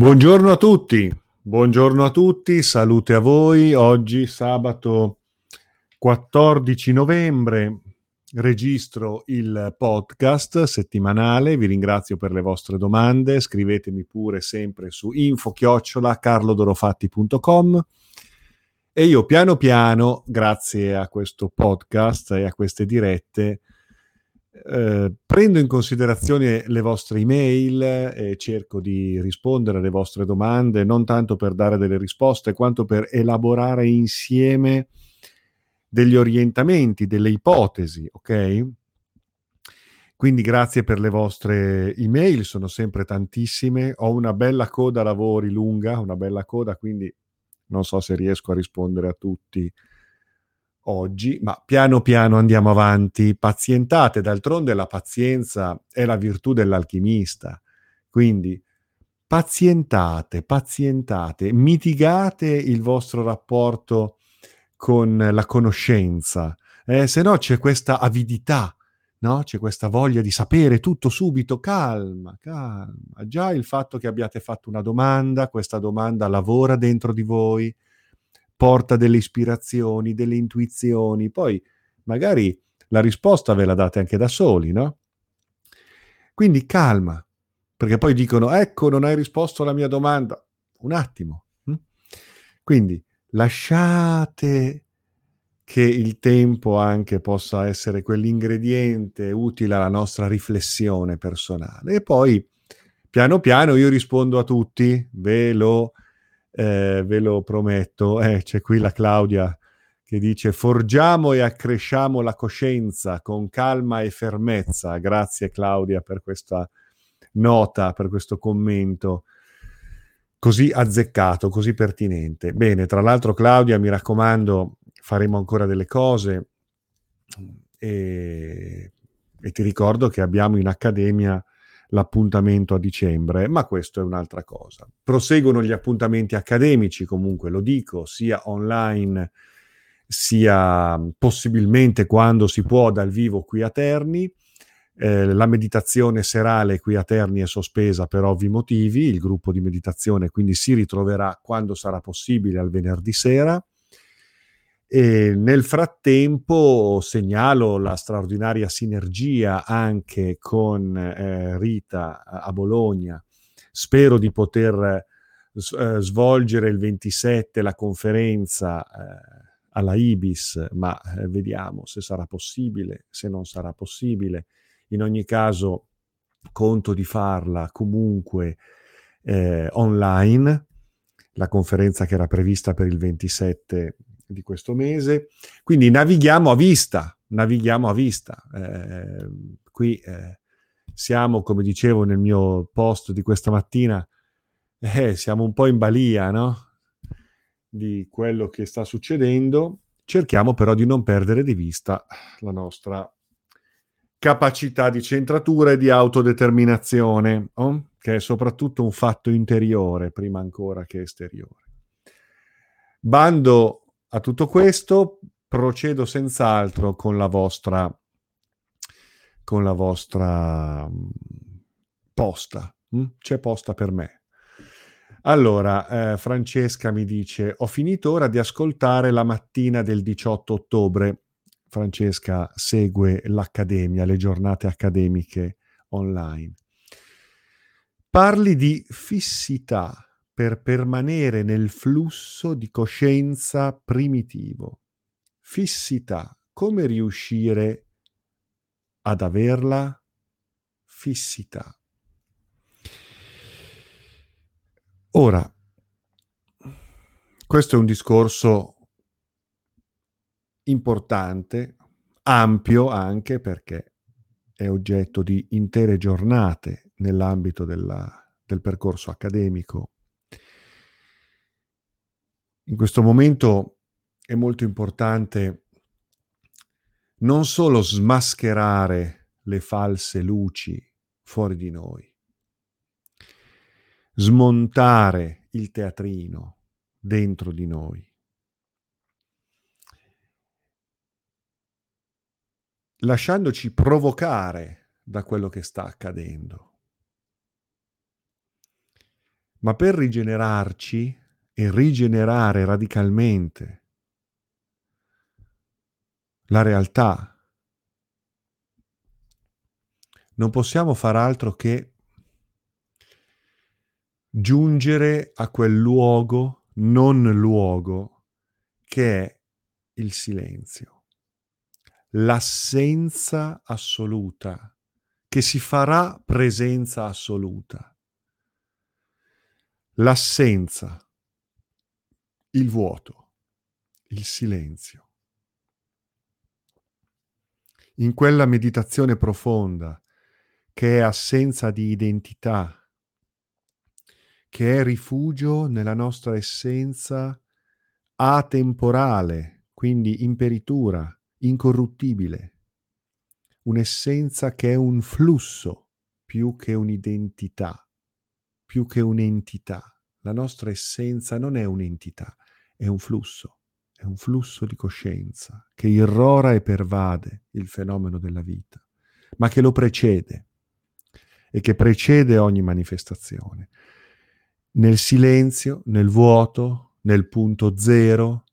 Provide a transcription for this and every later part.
Buongiorno a tutti, buongiorno a tutti, salute a voi. Oggi sabato 14 novembre registro il podcast settimanale, vi ringrazio per le vostre domande, scrivetemi pure sempre su info-carlodorofatti.com e io piano piano, grazie a questo podcast e a queste dirette, eh, prendo in considerazione le vostre email e cerco di rispondere alle vostre domande, non tanto per dare delle risposte, quanto per elaborare insieme degli orientamenti, delle ipotesi, ok? Quindi grazie per le vostre email, sono sempre tantissime. Ho una bella coda lavori lunga, una bella coda, quindi non so se riesco a rispondere a tutti oggi, ma piano piano andiamo avanti, pazientate, d'altronde la pazienza è la virtù dell'alchimista, quindi pazientate, pazientate, mitigate il vostro rapporto con la conoscenza, eh, se no c'è questa avidità, no? c'è questa voglia di sapere tutto subito, calma, calma, già il fatto che abbiate fatto una domanda, questa domanda lavora dentro di voi, porta delle ispirazioni, delle intuizioni, poi magari la risposta ve la date anche da soli, no? Quindi calma, perché poi dicono, ecco, non hai risposto alla mia domanda. Un attimo. Hm? Quindi lasciate che il tempo anche possa essere quell'ingrediente utile alla nostra riflessione personale. E poi, piano piano, io rispondo a tutti, ve lo eh, ve lo prometto. Eh, c'è qui la Claudia che dice forgiamo e accresciamo la coscienza con calma e fermezza. Grazie Claudia per questa nota, per questo commento così azzeccato, così pertinente. Bene, tra l'altro Claudia, mi raccomando, faremo ancora delle cose e, e ti ricordo che abbiamo in accademia l'appuntamento a dicembre, ma questo è un'altra cosa. Proseguono gli appuntamenti accademici, comunque lo dico, sia online sia possibilmente quando si può dal vivo qui a Terni. Eh, la meditazione serale qui a Terni è sospesa per ovvi motivi, il gruppo di meditazione quindi si ritroverà quando sarà possibile al venerdì sera. E nel frattempo segnalo la straordinaria sinergia anche con eh, Rita a Bologna. Spero di poter eh, svolgere il 27 la conferenza eh, alla Ibis, ma eh, vediamo se sarà possibile, se non sarà possibile. In ogni caso conto di farla comunque eh, online, la conferenza che era prevista per il 27 di questo mese. Quindi navighiamo a vista, navighiamo a vista. Eh, qui eh, siamo, come dicevo nel mio post di questa mattina, eh, siamo un po' in balia, no? Di quello che sta succedendo. Cerchiamo però di non perdere di vista la nostra capacità di centratura e di autodeterminazione, oh? che è soprattutto un fatto interiore prima ancora che esteriore. Bando a tutto questo procedo senz'altro con la vostra, con la vostra posta. C'è posta per me. Allora, eh, Francesca mi dice, ho finito ora di ascoltare la mattina del 18 ottobre. Francesca segue l'Accademia, le giornate accademiche online. Parli di fissità per permanere nel flusso di coscienza primitivo. Fissità. Come riuscire ad averla? Fissità. Ora, questo è un discorso importante, ampio anche perché è oggetto di intere giornate nell'ambito della, del percorso accademico in questo momento è molto importante non solo smascherare le false luci fuori di noi, smontare il teatrino dentro di noi. lasciandoci provocare da quello che sta accadendo. Ma per rigenerarci e rigenerare radicalmente la realtà, non possiamo far altro che giungere a quel luogo, non luogo, che è il silenzio, l'assenza assoluta, che si farà presenza assoluta, l'assenza, il vuoto, il silenzio. In quella meditazione profonda che è assenza di identità, che è rifugio nella nostra essenza atemporale, quindi imperitura, incorruttibile, un'essenza che è un flusso più che un'identità, più che un'entità. La nostra essenza non è un'entità, è un flusso, è un flusso di coscienza che irrora e pervade il fenomeno della vita, ma che lo precede e che precede ogni manifestazione. Nel silenzio, nel vuoto, nel punto zero,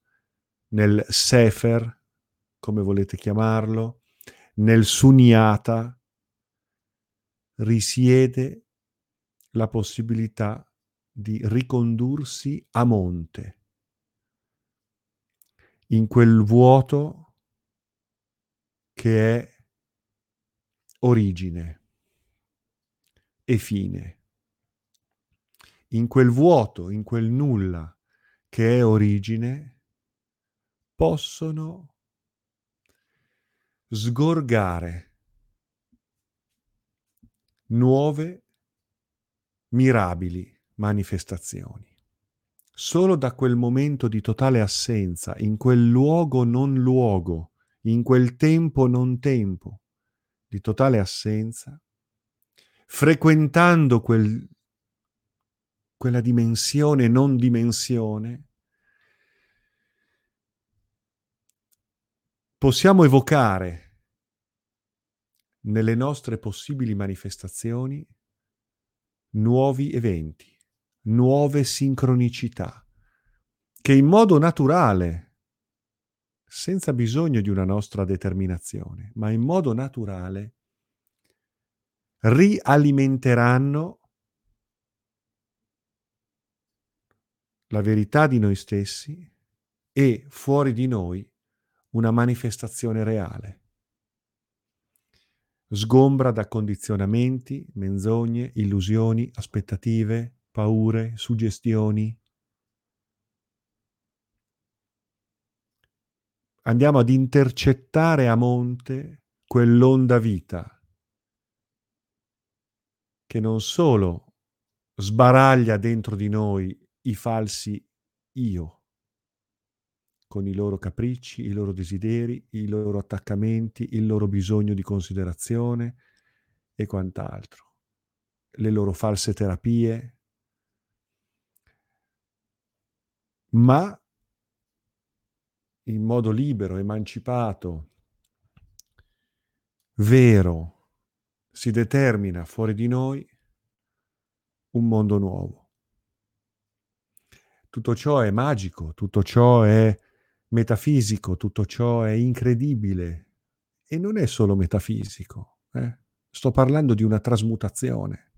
nel sefer, come volete chiamarlo, nel sunyata, risiede la possibilità di ricondursi a monte, in quel vuoto che è origine e fine. In quel vuoto, in quel nulla che è origine, possono sgorgare nuove, mirabili manifestazioni. Solo da quel momento di totale assenza, in quel luogo non luogo, in quel tempo non tempo, di totale assenza, frequentando quel quella dimensione non dimensione, possiamo evocare nelle nostre possibili manifestazioni nuovi eventi, nuove sincronicità, che in modo naturale, senza bisogno di una nostra determinazione, ma in modo naturale, rialimenteranno la verità di noi stessi e fuori di noi una manifestazione reale. Sgombra da condizionamenti, menzogne, illusioni, aspettative, paure, suggestioni. Andiamo ad intercettare a monte quell'onda vita che non solo sbaraglia dentro di noi i falsi io, con i loro capricci, i loro desideri, i loro attaccamenti, il loro bisogno di considerazione e quant'altro, le loro false terapie, ma in modo libero, emancipato, vero, si determina fuori di noi un mondo nuovo. Tutto ciò è magico, tutto ciò è metafisico, tutto ciò è incredibile e non è solo metafisico. Eh? Sto parlando di una trasmutazione,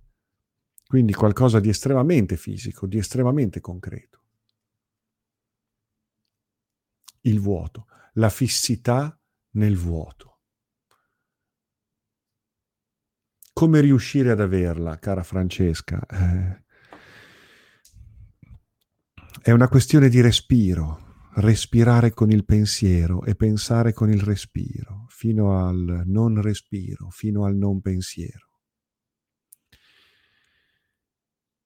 quindi qualcosa di estremamente fisico, di estremamente concreto. Il vuoto, la fissità nel vuoto. Come riuscire ad averla, cara Francesca? Eh, è una questione di respiro, respirare con il pensiero e pensare con il respiro, fino al non respiro, fino al non pensiero.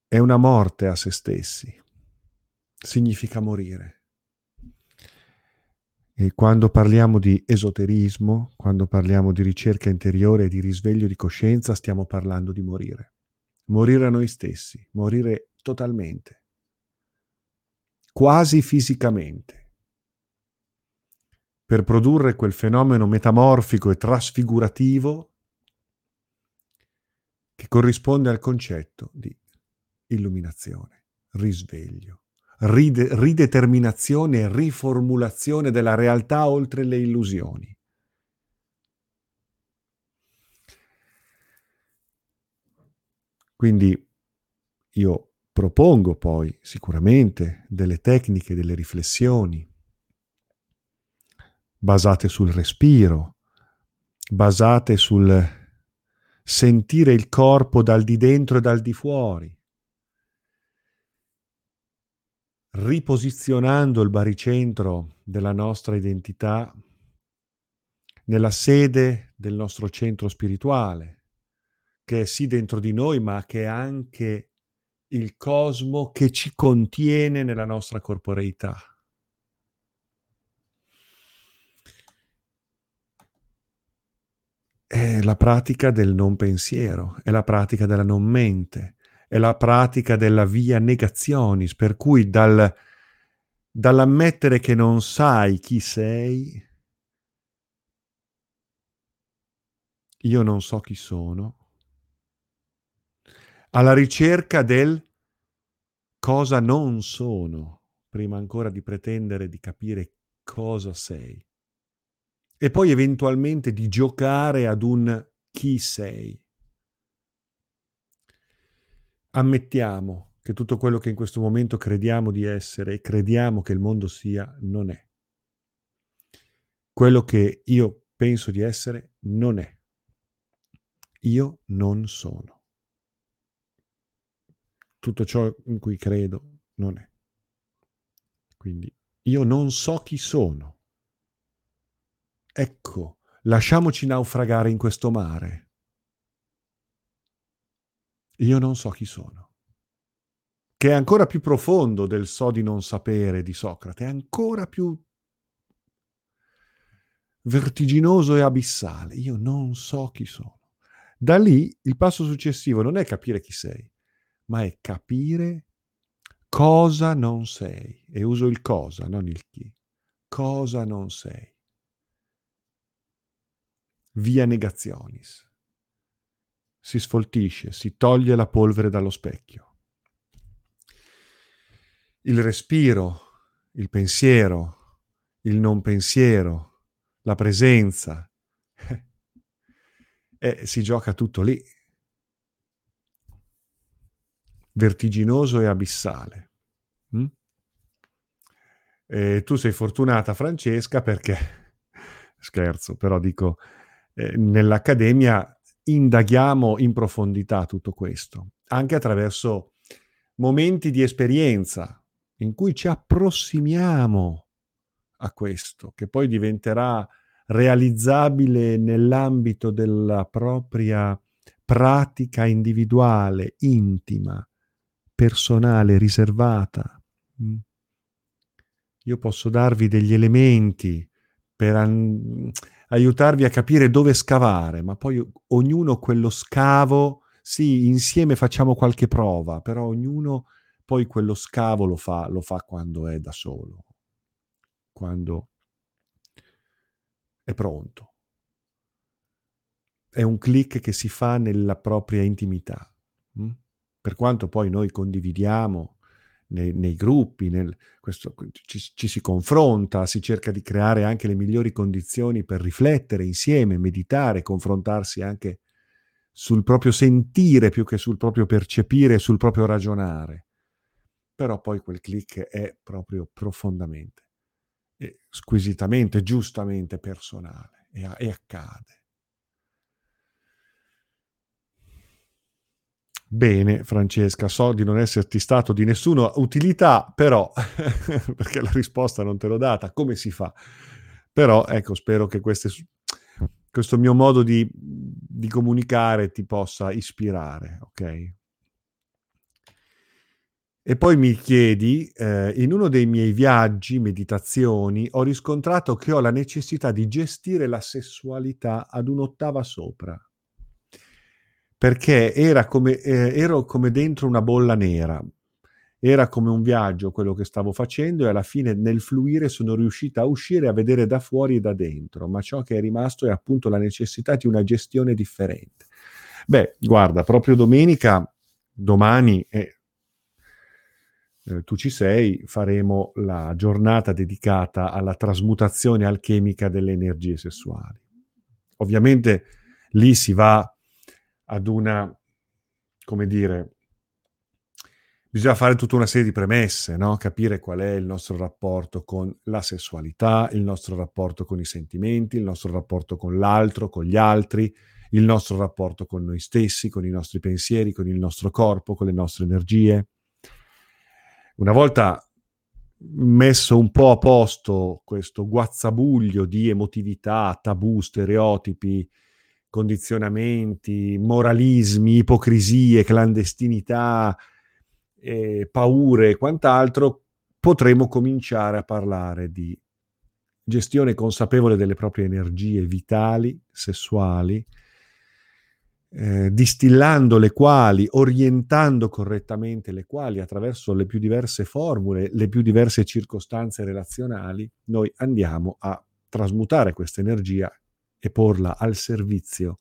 È una morte a se stessi, significa morire. E quando parliamo di esoterismo, quando parliamo di ricerca interiore e di risveglio di coscienza, stiamo parlando di morire. Morire a noi stessi, morire totalmente. Quasi fisicamente, per produrre quel fenomeno metamorfico e trasfigurativo che corrisponde al concetto di illuminazione, risveglio, ride- rideterminazione e riformulazione della realtà oltre le illusioni. Quindi io propongo poi sicuramente delle tecniche, delle riflessioni basate sul respiro, basate sul sentire il corpo dal di dentro e dal di fuori, riposizionando il baricentro della nostra identità nella sede del nostro centro spirituale, che è sì dentro di noi, ma che è anche il cosmo che ci contiene nella nostra corporeità. È la pratica del non pensiero, è la pratica della non mente, è la pratica della via negazionis, per cui dal, dall'ammettere che non sai chi sei, io non so chi sono, alla ricerca del cosa non sono, prima ancora di pretendere di capire cosa sei. E poi eventualmente di giocare ad un chi sei. Ammettiamo che tutto quello che in questo momento crediamo di essere e crediamo che il mondo sia, non è. Quello che io penso di essere non è. Io non sono tutto ciò in cui credo non è. Quindi io non so chi sono. Ecco, lasciamoci naufragare in questo mare. Io non so chi sono. Che è ancora più profondo del so di non sapere di Socrate, è ancora più vertiginoso e abissale. Io non so chi sono. Da lì il passo successivo non è capire chi sei, ma è capire cosa non sei. E uso il cosa, non il chi. Cosa non sei. Via negazionis. Si sfoltisce, si toglie la polvere dallo specchio. Il respiro, il pensiero, il non pensiero, la presenza. Eh, si gioca tutto lì vertiginoso e abissale. Mm? E tu sei fortunata, Francesca, perché, scherzo, però dico, eh, nell'Accademia indaghiamo in profondità tutto questo, anche attraverso momenti di esperienza in cui ci approssimiamo a questo, che poi diventerà realizzabile nell'ambito della propria pratica individuale, intima, personale, riservata. Mm. Io posso darvi degli elementi per an- aiutarvi a capire dove scavare, ma poi ognuno quello scavo, sì, insieme facciamo qualche prova, però ognuno poi quello scavo lo fa, lo fa quando è da solo, quando è pronto. È un click che si fa nella propria intimità. Mm? per quanto poi noi condividiamo nei, nei gruppi, nel, questo, ci, ci, si confronta, si cerca di creare anche le migliori condizioni per riflettere insieme, meditare, confrontarsi anche sul proprio sentire più che sul proprio percepire, sul proprio ragionare. Però poi quel click è proprio profondamente, squisitamente, giustamente personale e, e accade. Bene, Francesca, so di non esserti stato di nessuna utilità, però, perché la risposta non te l'ho data, come si fa? Però, ecco, spero che queste, questo mio modo di, di comunicare ti possa ispirare, ok? E poi mi chiedi, eh, in uno dei miei viaggi, meditazioni, ho riscontrato che ho la necessità di gestire la sessualità ad un'ottava sopra perché era come, eh, ero come dentro una bolla nera. Era come un viaggio quello che stavo facendo e alla fine nel fluire sono riuscita a uscire a vedere da fuori e da dentro, ma ciò che è rimasto è appunto la necessità di una gestione differente. Beh, guarda, proprio domenica, domani, eh, tu ci sei, faremo la giornata dedicata alla trasmutazione alchemica delle energie sessuali. Ovviamente lì si va ad una, come dire, bisogna fare tutta una serie di premesse, no? capire qual è il nostro rapporto con la sessualità, il nostro rapporto con i sentimenti, il nostro rapporto con l'altro, con gli altri, il nostro rapporto con noi stessi, con i nostri pensieri, con il nostro corpo, con le nostre energie. Una volta messo un po' a posto questo guazzabuglio di emotività, tabù, stereotipi, condizionamenti, moralismi, ipocrisie, clandestinità, eh, paure e quant'altro, potremo cominciare a parlare di gestione consapevole delle proprie energie vitali, sessuali, eh, distillando le quali, orientando correttamente le quali attraverso le più diverse formule, le più diverse circostanze relazionali, noi andiamo a trasmutare questa energia e porla al servizio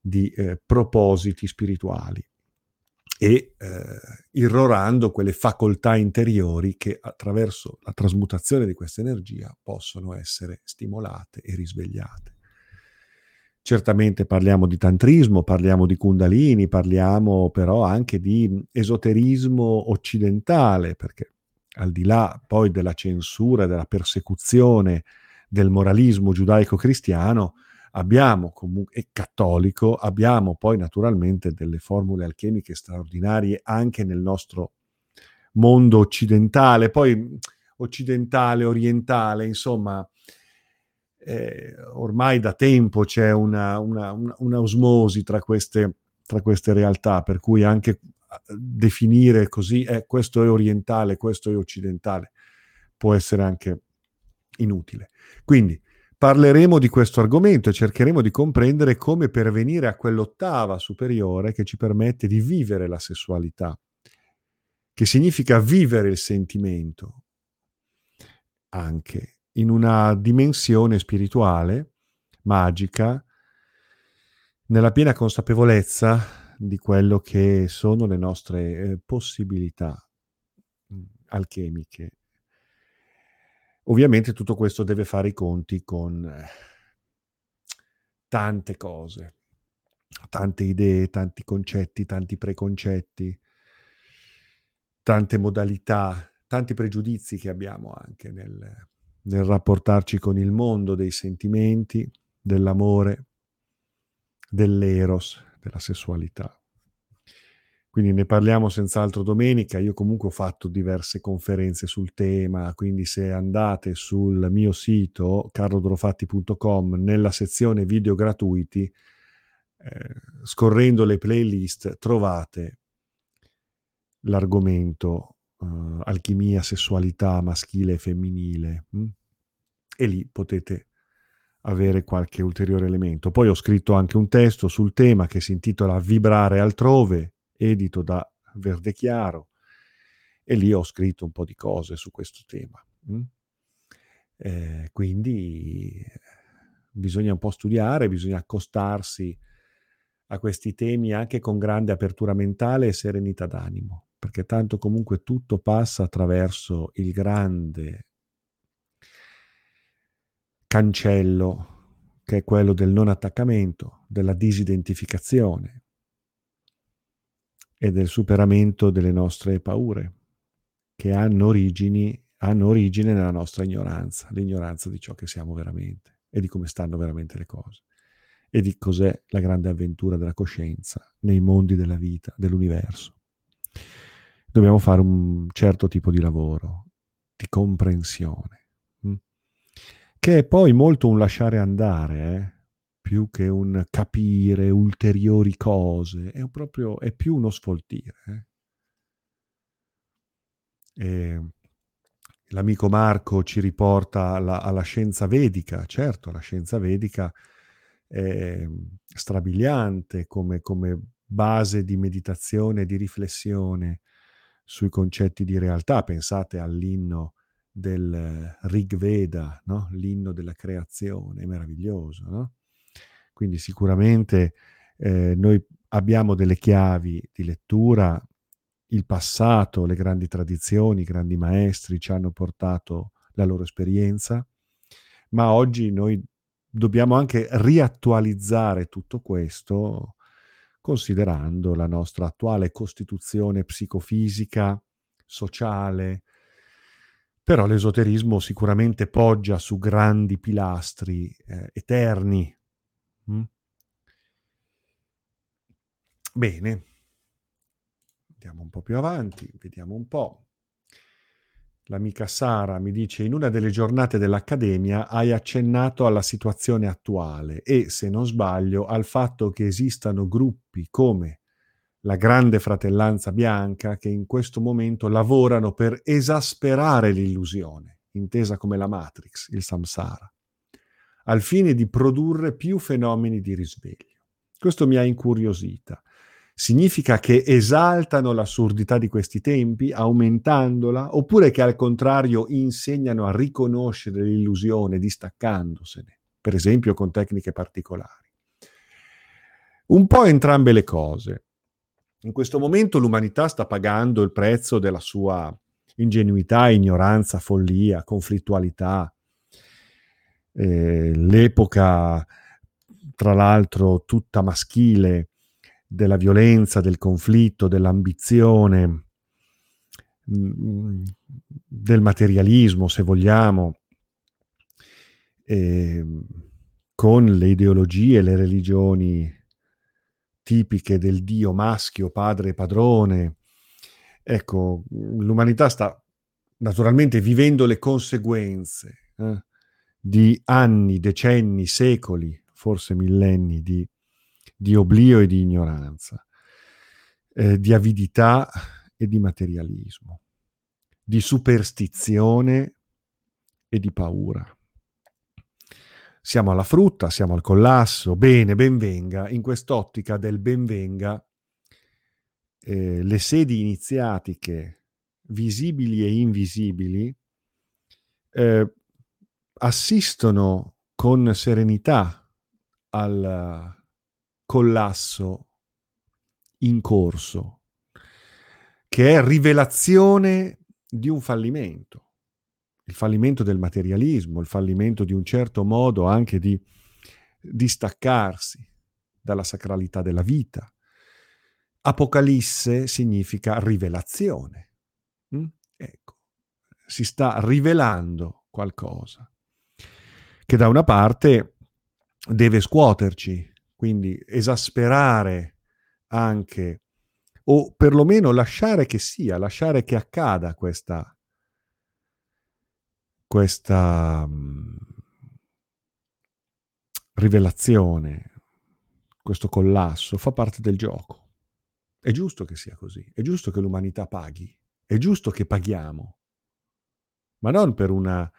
di eh, propositi spirituali e eh, irrorando quelle facoltà interiori che attraverso la trasmutazione di questa energia possono essere stimolate e risvegliate. Certamente parliamo di tantrismo, parliamo di kundalini, parliamo però anche di esoterismo occidentale, perché al di là poi della censura, della persecuzione del moralismo giudaico-cristiano, abbiamo comunque, e cattolico, abbiamo poi naturalmente delle formule alchemiche straordinarie anche nel nostro mondo occidentale, poi occidentale, orientale, insomma, eh, ormai da tempo c'è una, una, una, un'osmosi tra queste, tra queste realtà, per cui anche eh, definire così, eh, questo è orientale, questo è occidentale, può essere anche inutile. Quindi Parleremo di questo argomento e cercheremo di comprendere come pervenire a quell'ottava superiore che ci permette di vivere la sessualità, che significa vivere il sentimento anche in una dimensione spirituale, magica, nella piena consapevolezza di quello che sono le nostre eh, possibilità mm, alchemiche Ovviamente tutto questo deve fare i conti con eh, tante cose, tante idee, tanti concetti, tanti preconcetti, tante modalità, tanti pregiudizi che abbiamo anche nel, nel rapportarci con il mondo dei sentimenti, dell'amore, dell'eros, della sessualità. Quindi ne parliamo senz'altro domenica. Io comunque ho fatto diverse conferenze sul tema, quindi se andate sul mio sito carlodrofatti.com nella sezione video gratuiti, eh, scorrendo le playlist trovate l'argomento eh, alchimia, sessualità maschile e femminile mh? Hm? e lì potete avere qualche ulteriore elemento. Poi ho scritto anche un testo sul tema che si intitola Vibrare altrove, edito da Verde Chiaro, e lì ho scritto un po' di cose su questo tema. Mm? Eh, quindi bisogna un po' studiare, bisogna accostarsi a questi temi anche con grande apertura mentale e serenità d'animo, perché tanto comunque tutto passa attraverso il grande cancello che è quello del non attaccamento, della disidentificazione, e del superamento delle nostre paure, che hanno, origini, hanno origine nella nostra ignoranza, l'ignoranza di ciò che siamo veramente e di come stanno veramente le cose e di cos'è la grande avventura della coscienza nei mondi della vita, dell'universo. Dobbiamo fare un certo tipo di lavoro, di comprensione, hm? che è poi molto un lasciare andare, eh? Più che un capire ulteriori cose, è, proprio, è più uno sfoltire. Eh? l'amico Marco ci riporta alla, alla, scienza vedica, certo, la scienza vedica è strabiliante come, come base di meditazione e di riflessione sui concetti di realtà. Pensate all'inno del Rig Veda, no? l'inno della creazione, è meraviglioso, no? Quindi sicuramente eh, noi abbiamo delle chiavi di lettura il passato, le grandi tradizioni, i grandi maestri ci hanno portato la loro esperienza, ma oggi noi dobbiamo anche riattualizzare tutto questo considerando la nostra attuale costituzione psicofisica, sociale, però l'esoterismo sicuramente poggia su grandi pilastri eh, eterni. Mm? Bene, andiamo un po' più avanti, vediamo un po'. L'amica Sara mi dice, in una delle giornate dell'Accademia hai accennato alla situazione attuale e, se non sbaglio, al fatto che esistano gruppi come la Grande Fratellanza Bianca che in questo momento lavorano per esasperare l'illusione, intesa come la Matrix, il samsara, al fine di produrre più fenomeni di risveglio. Questo mi ha incuriosita significa che esaltano l'assurdità di questi tempi, aumentandola, oppure che al contrario insegnano a riconoscere l'illusione distaccandosene, per esempio con tecniche particolari. Un po' entrambe le cose. In questo momento l'umanità sta pagando il prezzo della sua ingenuità, ignoranza, follia, conflittualità. Eh, l'epoca, tra l'altro, tutta maschile, della violenza, del conflitto, dell'ambizione, mm, del materialismo, se vogliamo, eh, con le ideologie, le religioni tipiche del Dio maschio, padre e padrone. Ecco, l'umanità sta naturalmente vivendo le conseguenze eh, di anni, decenni, secoli, forse millenni di di oblio e di ignoranza, eh, di avidità e di materialismo, di superstizione e di paura. Siamo alla frutta, siamo al collasso, bene, benvenga. In quest'ottica del benvenga, eh, le sedi iniziatiche, visibili e invisibili, eh, assistono con serenità al, collasso in corso, che è rivelazione di un fallimento, il fallimento del materialismo, il fallimento di un certo modo anche di distaccarsi dalla sacralità della vita. Apocalisse significa rivelazione. Mm? Ecco, si sta rivelando qualcosa che da una parte deve scuoterci, quindi esasperare anche, o perlomeno lasciare che sia, lasciare che accada questa, questa um, rivelazione, questo collasso, fa parte del gioco. È giusto che sia così, è giusto che l'umanità paghi, è giusto che paghiamo, ma non per una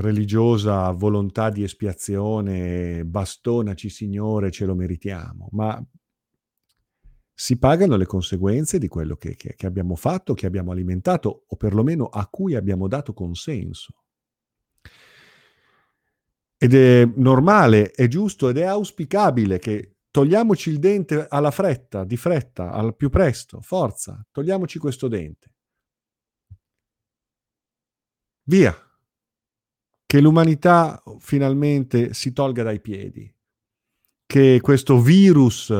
religiosa volontà di espiazione, bastonaci Signore, ce lo meritiamo, ma si pagano le conseguenze di quello che, che, che abbiamo fatto, che abbiamo alimentato o perlomeno a cui abbiamo dato consenso. Ed è normale, è giusto ed è auspicabile che togliamoci il dente alla fretta, di fretta, al più presto, forza, togliamoci questo dente. Via, che l'umanità finalmente si tolga dai piedi, che questo virus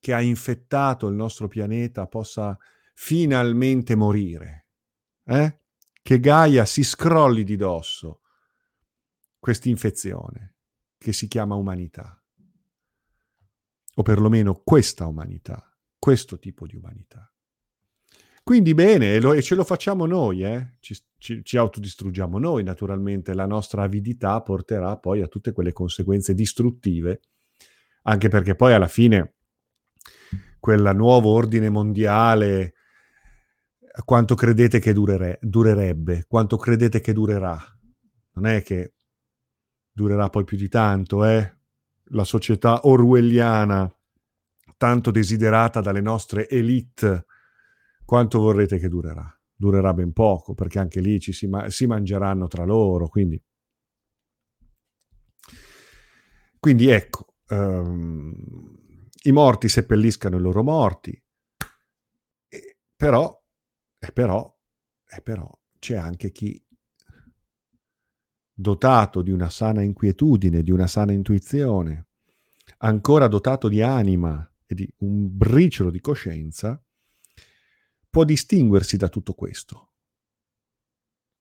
che ha infettato il nostro pianeta possa finalmente morire, eh? che Gaia si scrolli di dosso questa infezione che si chiama umanità, o perlomeno questa umanità, questo tipo di umanità. Quindi bene, lo, e ce lo facciamo noi, eh? ci, ci, ci, autodistruggiamo noi, naturalmente la nostra avidità porterà poi a tutte quelle conseguenze distruttive, anche perché poi alla fine quel nuovo ordine mondiale, quanto credete che durere, durerebbe, quanto credete che durerà? Non è che durerà poi più di tanto, eh? La società orwelliana, tanto desiderata dalle nostre elite, quanto vorrete che durerà? Durerà ben poco, perché anche lì ci si, ma- si mangeranno tra loro, quindi... Quindi ecco, um, i morti seppelliscano i loro morti. però, e però, e però c'è anche chi dotato di una sana inquietudine, di una sana intuizione, ancora dotato di anima e di un briciolo di coscienza, può distinguersi da tutto questo.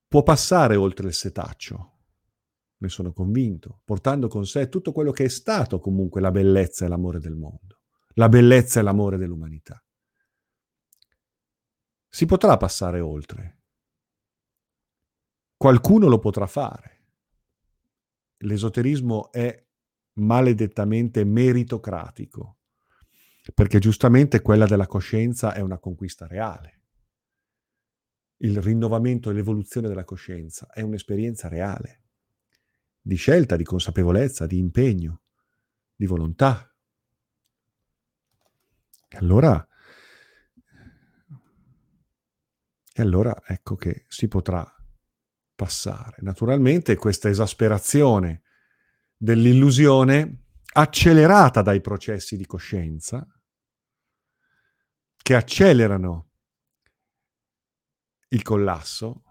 Può passare oltre il setaccio, ne sono convinto, portando con sé tutto quello che è stato comunque la bellezza e l'amore del mondo, la bellezza e l'amore dell'umanità. Si potrà passare oltre. Qualcuno lo potrà fare. L'esoterismo è maledettamente meritocratico, perché giustamente quella della coscienza è una conquista reale. Il rinnovamento e l'evoluzione della coscienza è un'esperienza reale, di scelta, di consapevolezza, di impegno, di volontà. E allora, e allora ecco che si potrà passare. Naturalmente questa esasperazione dell'illusione accelerata dai processi di coscienza che accelerano il collasso.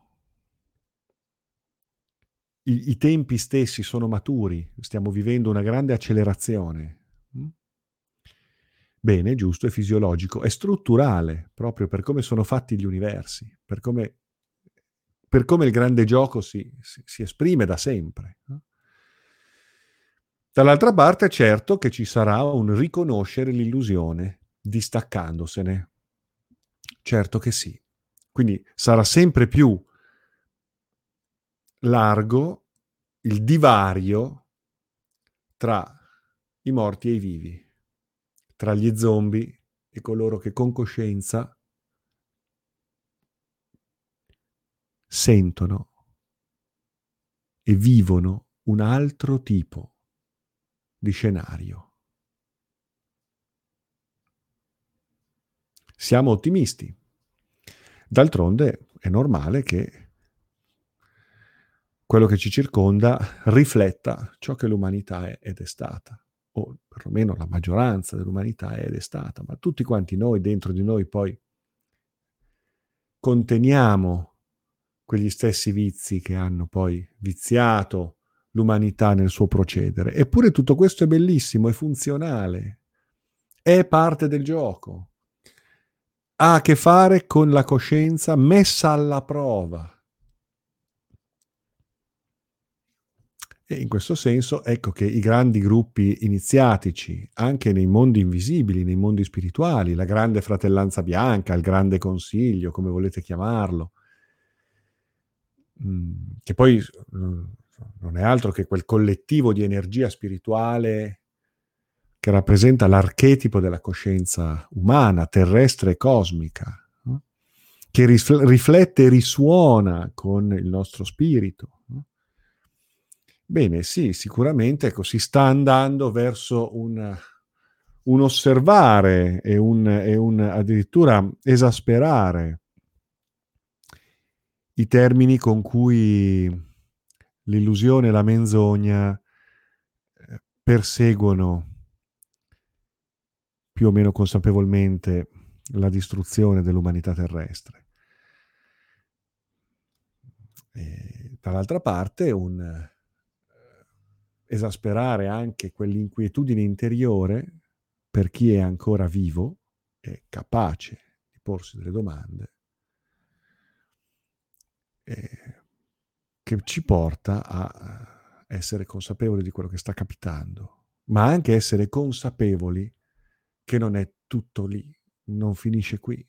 I, I, tempi stessi sono maturi, stiamo vivendo una grande accelerazione. Mm? Bene, giusto, è fisiologico, è strutturale, proprio per come sono fatti gli universi, per come, per come il grande gioco si, si, si esprime da sempre. Dall'altra parte, certo che ci sarà un riconoscere l'illusione, distaccandosene. Certo che sì. Quindi sarà sempre più largo il divario tra i morti e i vivi, tra gli zombie e coloro che con coscienza sentono e vivono un altro tipo di scenario. Siamo ottimisti. D'altronde è normale che quello che ci circonda rifletta ciò che l'umanità è ed è stata, o perlomeno la maggioranza dell'umanità è ed è stata, ma tutti quanti noi, dentro di noi poi, conteniamo quegli stessi vizi che hanno poi viziato l'umanità nel suo procedere. Eppure tutto questo è bellissimo, è funzionale, è parte del gioco. Ha a che fare con la coscienza messa alla prova. E in questo senso ecco che i grandi gruppi iniziatici, anche nei mondi invisibili, nei mondi spirituali, la grande fratellanza bianca, il grande consiglio, come volete chiamarlo, mm, che poi mm, non è altro che quel collettivo di energia spirituale che rappresenta l'archetipo della coscienza umana, terrestre e cosmica, no? che rifl- riflette e risuona con il nostro spirito. No? Bene, sì, sicuramente ecco, si sta andando verso un, un osservare e un, e un addirittura esasperare i termini con cui l'illusione e la menzogna eh, perseguono più o meno consapevolmente la distruzione dell'umanità terrestre. E, dall'altra parte un eh, esasperare anche quell'inquietudine interiore per chi è ancora vivo e capace di porsi delle domande. E, che ci porta a eh, essere consapevoli di quello che sta capitando, ma anche essere consapevoli che non è tutto lì, non finisce qui.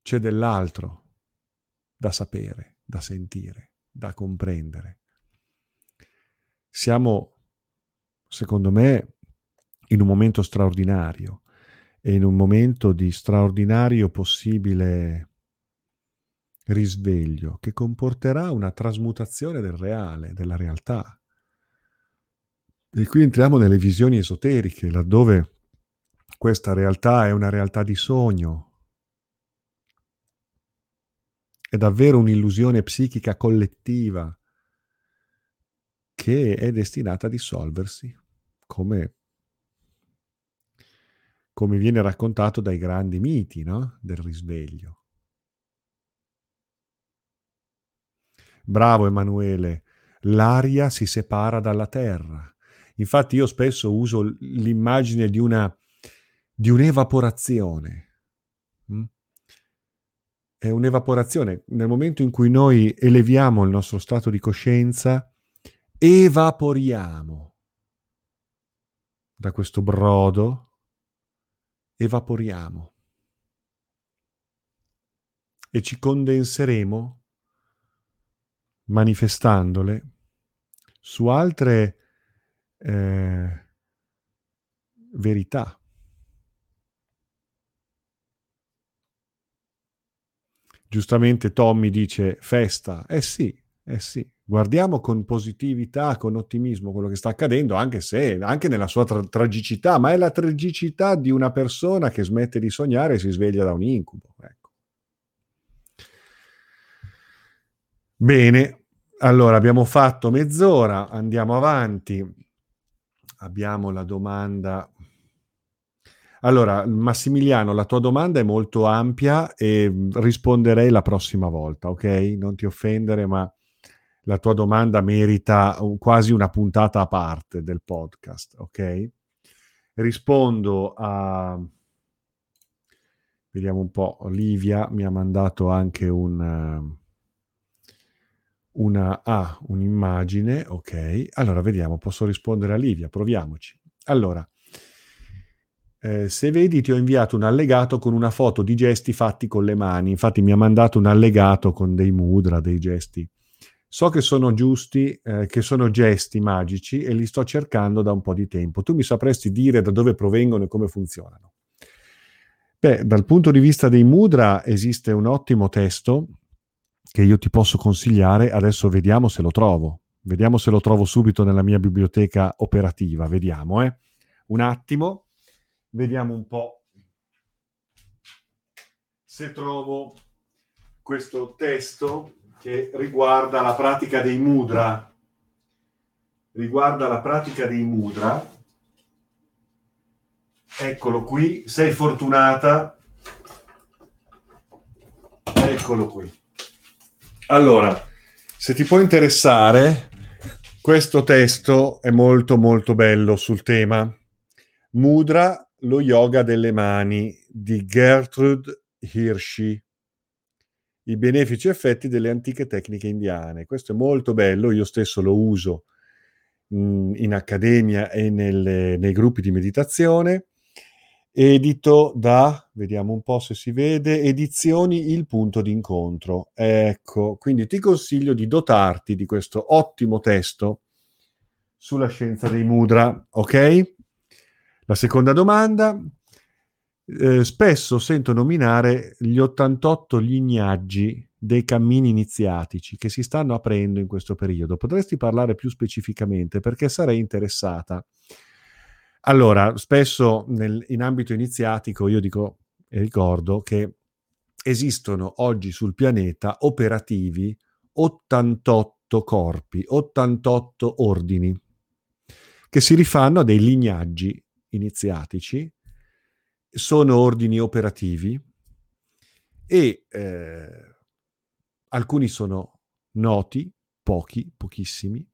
C'è dell'altro da sapere, da sentire, da comprendere. Siamo, secondo me, in un momento straordinario e in un momento di straordinario possibile risveglio che comporterà una trasmutazione del reale, della realtà. E qui entriamo nelle visioni esoteriche, laddove questa realtà è una realtà di sogno, è davvero un'illusione psichica collettiva che è destinata a dissolversi, come, come viene raccontato dai grandi miti no? del risveglio. Bravo Emanuele, l'aria si separa dalla terra. Infatti io spesso uso l'immagine di, una, di un'evaporazione. Mm? È un'evaporazione. Nel momento in cui noi eleviamo il nostro stato di coscienza, evaporiamo da questo brodo, evaporiamo e ci condenseremo manifestandole su altre eh, verità. Giustamente Tommy dice festa. Eh sì, eh sì. Guardiamo con positività, con ottimismo quello che sta accadendo, anche se, anche nella sua tra- tragicità, ma è la tragicità di una persona che smette di sognare e si sveglia da un incubo. Ecco. Bene, allora abbiamo fatto mezz'ora, andiamo avanti abbiamo la domanda. Allora, Massimiliano, la tua domanda è molto ampia e risponderei la prossima volta, ok? Non ti offendere, ma la tua domanda merita quasi una puntata a parte del podcast, ok? Rispondo a... Vediamo un po', Livia mi ha mandato anche un una, ah, un'immagine, ok. Allora, vediamo, posso rispondere a Livia, proviamoci. Allora, eh, se vedi ti ho inviato un allegato con una foto di gesti fatti con le mani, infatti mi ha mandato un allegato con dei mudra, dei gesti. So che sono giusti, eh, che sono gesti magici e li sto cercando da un po' di tempo. Tu mi sapresti dire da dove provengono e come funzionano? Beh, dal punto di vista dei mudra esiste un ottimo testo che io ti posso consigliare, adesso vediamo se lo trovo. Vediamo se lo trovo subito nella mia biblioteca operativa. Vediamo, eh. Un attimo, vediamo un po' se trovo questo testo che riguarda la pratica dei mudra. Riguarda la pratica dei mudra. Eccolo qui, sei fortunata. Eccolo qui. Allora, se ti può interessare, questo testo è molto molto bello sul tema. Mudra, lo yoga delle mani di Gertrude Hirschi. I benefici effetti delle antiche tecniche indiane. Questo è molto bello, io stesso lo uso mh, in accademia e nelle, nei gruppi di meditazione edito da, vediamo un po' se si vede, edizioni Il punto d'incontro. Ecco, quindi ti consiglio di dotarti di questo ottimo testo sulla scienza dei mudra, ok? La seconda domanda, eh, spesso sento nominare gli 88 lignaggi dei cammini iniziatici che si stanno aprendo in questo periodo. Potresti parlare più specificamente perché sarei interessata allora, spesso nel, in ambito iniziatico io dico e ricordo che esistono oggi sul pianeta operativi 88 corpi, 88 ordini che si rifanno a dei lignaggi iniziatici, sono ordini operativi e eh, alcuni sono noti, pochi, pochissimi,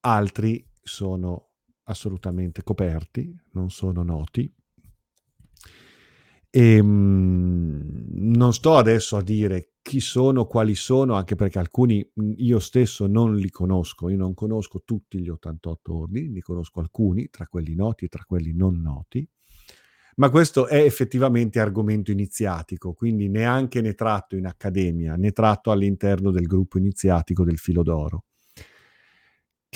altri sono assolutamente coperti, non sono noti. E, ehm, mh, non sto adesso a dire chi sono, quali sono, anche perché alcuni io stesso non li conosco, io non conosco tutti gli 88 ordini, ne conosco alcuni, tra quelli noti e tra quelli non noti, ma questo è effettivamente argomento iniziatico, quindi neanche ne tratto in accademia, ne tratto all'interno del gruppo iniziatico del filo d'oro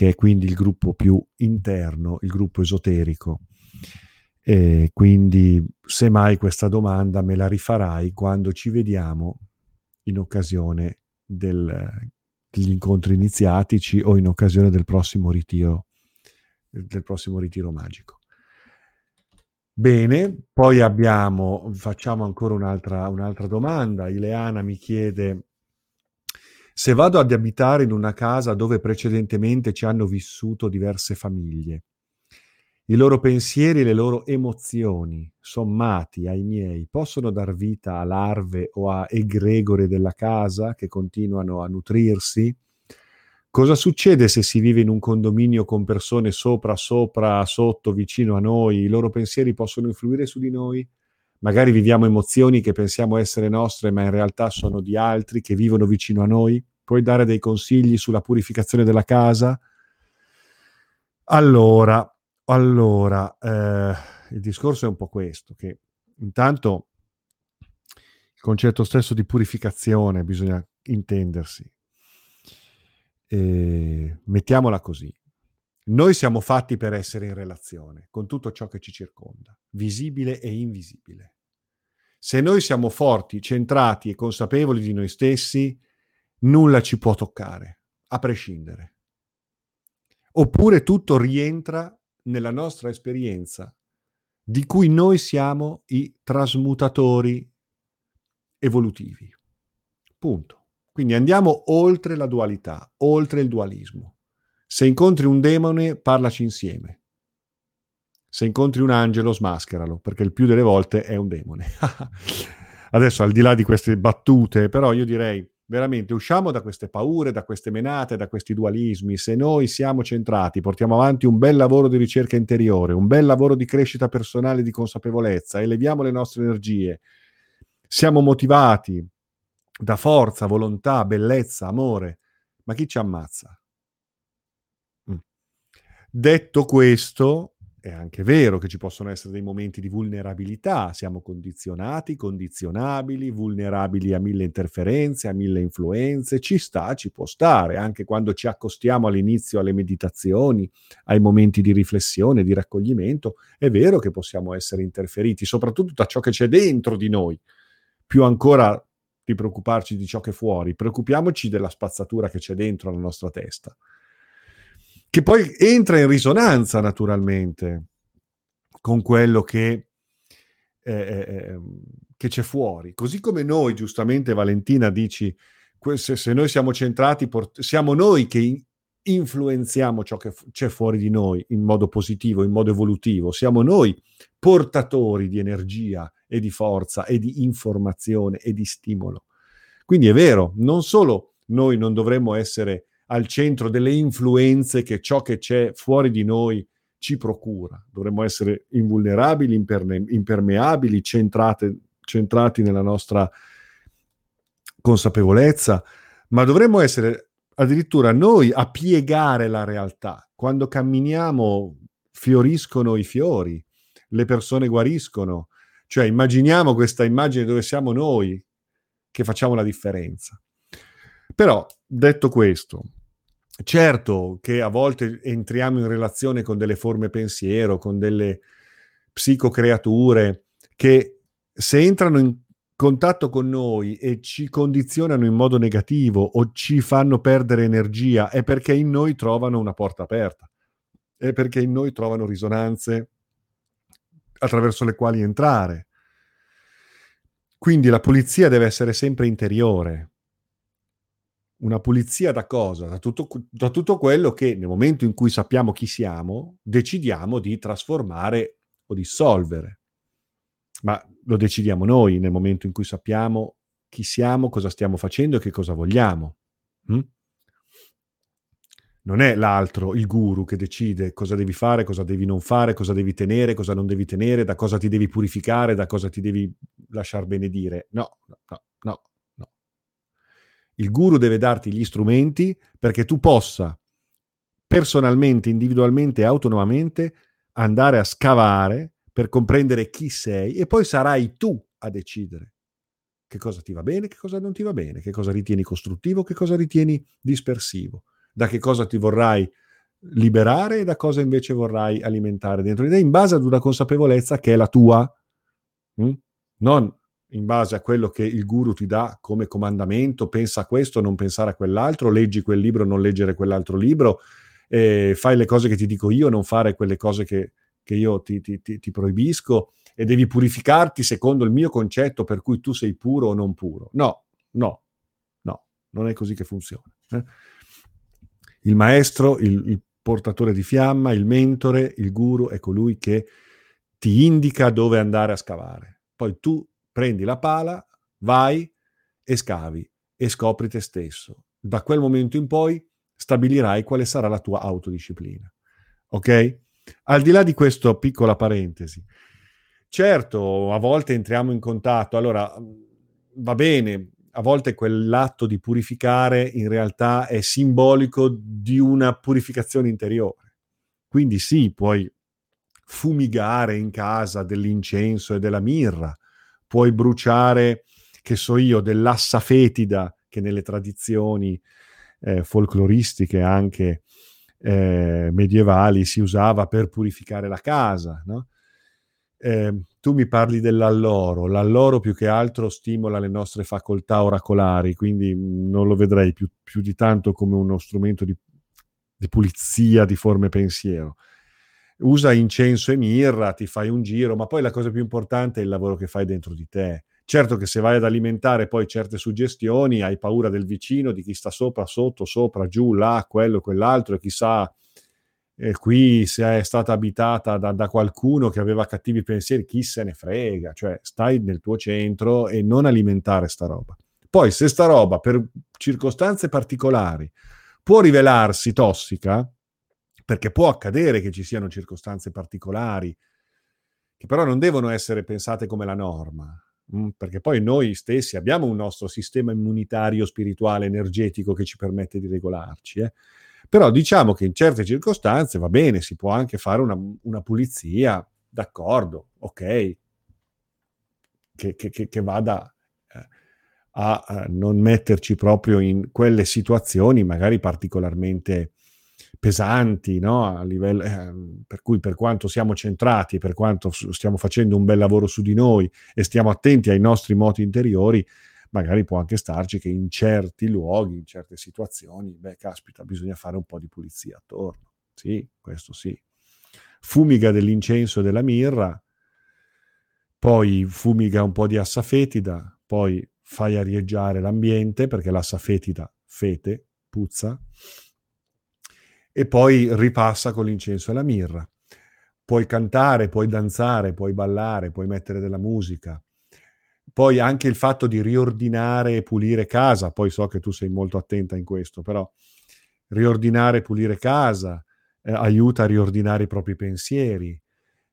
che è quindi il gruppo più interno, il gruppo esoterico. E quindi, semmai questa domanda me la rifarai quando ci vediamo in occasione del, degli incontri iniziatici o in occasione del prossimo ritiro, del prossimo ritiro magico. Bene, poi abbiamo, facciamo ancora un'altra, un'altra domanda. Ileana mi chiede se vado ad abitare in una casa dove precedentemente ci hanno vissuto diverse famiglie, I loro pensieri e le loro emozioni, sommati ai miei, possono dar vita a larve o a egregore della casa che continuano a nutrirsi? Cosa succede se si vive in un condominio con persone sopra, sopra, sotto, vicino a noi? I loro pensieri possono influire su di noi? Magari viviamo emozioni che pensiamo essere nostre, ma in realtà sono di altri che vivono vicino a noi? Puoi dare dei consigli sulla purificazione della casa? Allora, allora eh, il discorso è un po' questo, che intanto il concetto stesso di purificazione bisogna intendersi. E mettiamola così. Noi siamo fatti per essere in relazione con tutto ciò che ci circonda, visibile e invisibile. Se noi siamo forti, centrati e consapevoli di noi stessi, nulla ci può toccare, a prescindere. Oppure tutto rientra nella nostra esperienza, di cui noi siamo i trasmutatori evolutivi. Punto. Quindi andiamo oltre la dualità, oltre il dualismo. Se incontri un demone, parlaci insieme. Se incontri un angelo, smascheralo, perché il più delle volte è un demone. Adesso, al di là di queste battute, però io direi veramente usciamo da queste paure, da queste menate, da questi dualismi. Se noi siamo centrati, portiamo avanti un bel lavoro di ricerca interiore, un bel lavoro di crescita personale, di consapevolezza, eleviamo le nostre energie, siamo motivati da forza, volontà, bellezza, amore, ma chi ci ammazza? Mm. Detto questo, è anche vero che ci possono essere dei momenti di vulnerabilità, siamo condizionati, condizionabili, vulnerabili a mille interferenze, a mille influenze, ci sta, ci può stare, anche quando ci accostiamo all'inizio alle meditazioni, ai momenti di riflessione, di raccoglimento, è vero che possiamo essere interferiti, soprattutto da ciò che c'è dentro di noi, più ancora di preoccuparci di ciò che è fuori, preoccupiamoci della spazzatura che c'è dentro la nostra testa che poi entra in risonanza naturalmente con quello che, eh, eh, ehm, che c'è fuori. Così come noi, giustamente Valentina, dici, se, se noi siamo centrati, port- siamo noi che influenziamo ciò che c'è fuori di noi in modo positivo, in modo evolutivo, siamo noi portatori di energia e di forza e di informazione e di stimolo. Quindi è vero, non solo noi non dovremmo essere al centro delle influenze che ciò che c'è fuori di noi ci procura. Dovremmo essere invulnerabili, imperne- impermeabili, centrate, centrati nella nostra consapevolezza, ma dovremmo essere addirittura noi a piegare la realtà. Quando camminiamo fioriscono i fiori, le persone guariscono. Cioè immaginiamo questa immagine dove siamo noi che facciamo la differenza. Però, detto questo, Certo che a volte entriamo in relazione con delle forme pensiero, con delle psicocreature che se entrano in contatto con noi e ci condizionano in modo negativo o ci fanno perdere energia è perché in noi trovano una porta aperta, è perché in noi trovano risonanze attraverso le quali entrare. Quindi la pulizia deve essere sempre interiore, una pulizia da cosa? Da tutto, da tutto, quello che nel momento in cui sappiamo chi siamo, decidiamo di trasformare o dissolvere. Ma lo decidiamo noi nel momento in cui sappiamo chi siamo, cosa stiamo facendo e che cosa vogliamo. Hm? Non è l'altro, il guru, che decide cosa devi fare, cosa devi non fare, cosa devi tenere, cosa non devi tenere, da cosa ti devi purificare, da cosa ti devi lasciar benedire. No, no, no. Il guru deve darti gli strumenti perché tu possa personalmente, individualmente, autonomamente andare a scavare per comprendere chi sei e poi sarai tu a decidere che cosa ti va bene, che cosa non ti va bene, che cosa ritieni costruttivo, che cosa ritieni dispersivo, da che cosa ti vorrai liberare e da cosa invece vorrai alimentare dentro di te in base ad una consapevolezza che è la tua, hm? non in base a quello che il guru ti dà come comandamento, pensa a questo, non pensare a quell'altro, leggi quel libro, non leggere quell'altro libro, eh, fai le cose che ti dico io, non fare quelle cose che, che io ti, ti, ti, ti, proibisco e devi purificarti secondo il mio concetto per cui tu sei puro o non puro. No, no, no, non è così che funziona. Eh? Il maestro, il, il portatore di fiamma, il mentore, il guru è colui che ti indica dove andare a scavare. Poi tu prendi la pala, vai e scavi e scopri te stesso. Da quel momento in poi stabilirai quale sarà la tua autodisciplina. Ok? Al di là di questa piccola parentesi, certo, a volte entriamo in contatto, allora va bene, a volte quell'atto di purificare in realtà è simbolico di una purificazione interiore. Quindi sì, puoi fumigare in casa dell'incenso e della mirra, puoi bruciare, che so io, dell'assa fetida che nelle tradizioni eh, folcloristiche anche eh, medievali si usava per purificare la casa, no? eh, tu mi parli dell'alloro, l'alloro più che altro stimola le nostre facoltà oracolari, quindi non lo vedrei più, più di tanto come uno strumento di, di, pulizia di forme pensiero. Usa incenso e mirra, ti fai un giro, ma poi la cosa più importante è il lavoro che fai dentro di te. Certo che se vai ad alimentare poi certe suggestioni, hai paura del vicino, di chi sta sopra, sotto, sopra, giù, là, quello, quell'altro, e chissà eh, qui se è stata abitata da, da, qualcuno che aveva cattivi pensieri, chi se ne frega, cioè stai nel tuo centro e non alimentare sta roba. Poi se sta roba per circostanze particolari può rivelarsi tossica, perché può accadere che ci siano circostanze particolari che però non devono essere pensate come la norma, mm, perché poi noi stessi abbiamo un nostro sistema immunitario, spirituale, energetico che ci permette di regolarci. Eh? Però diciamo che in certe circostanze va bene, si può anche fare una, una pulizia, d'accordo, ok, che, che, che vada eh, a, a, non metterci proprio in quelle situazioni magari particolarmente pesanti, no? Livello, eh, per cui per quanto siamo centrati, per quanto stiamo facendo un bel lavoro su di noi e stiamo attenti ai nostri moti interiori, magari può anche starci che in certi luoghi, in certe situazioni, beh, caspita, bisogna fare un po' di pulizia attorno. Sì, questo sì. Fumiga dell'incenso e della mirra, poi fumiga un po' di assa fetida, poi fai arieggiare l'ambiente perché l'assa fetida fete, puzza, e poi ripassa con l'incenso e la mirra. Puoi cantare, puoi danzare, puoi ballare, puoi mettere della musica, poi anche il fatto di riordinare e pulire casa, poi so che tu sei molto attenta in questo, però riordinare e pulire casa eh, aiuta a riordinare i propri pensieri.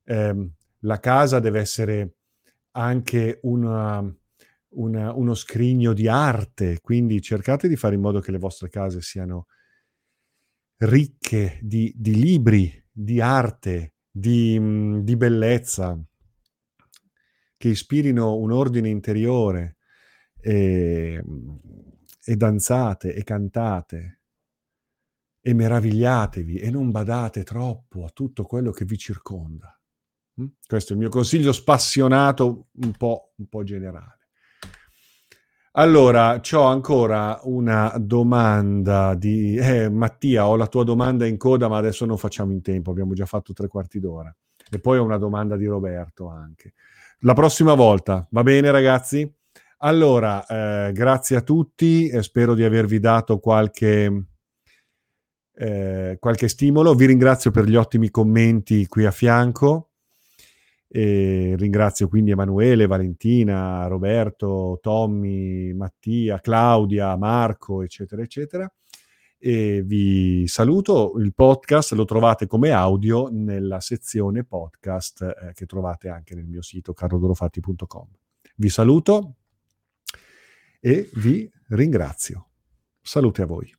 Eh, la casa deve essere anche una, una, uno scrigno di arte, quindi cercate di fare in modo che le vostre case siano ricche di, di libri, di arte, di, di bellezza, che ispirino un ordine interiore e, e danzate e cantate e meravigliatevi e non badate troppo a tutto quello che vi circonda. Mm? Questo è il mio consiglio spassionato, un po', un po generale. Allora, ho ancora una domanda di... Eh, Mattia, ho la tua domanda in coda, ma adesso non facciamo in tempo, abbiamo già fatto tre quarti d'ora. E poi ho una domanda di Roberto anche la prossima volta. Va bene, ragazzi? Allora, eh, grazie a tutti e spero di avervi dato qualche, eh, qualche stimolo. Vi ringrazio per gli ottimi commenti qui a fianco. E ringrazio quindi Emanuele, Valentina, Roberto, Tommy, Mattia, Claudia, Marco, eccetera, eccetera e vi saluto. Il podcast lo trovate come audio nella sezione podcast eh, che trovate anche nel mio sito carlodorofatti.com. Vi saluto e vi ringrazio. Salute a voi.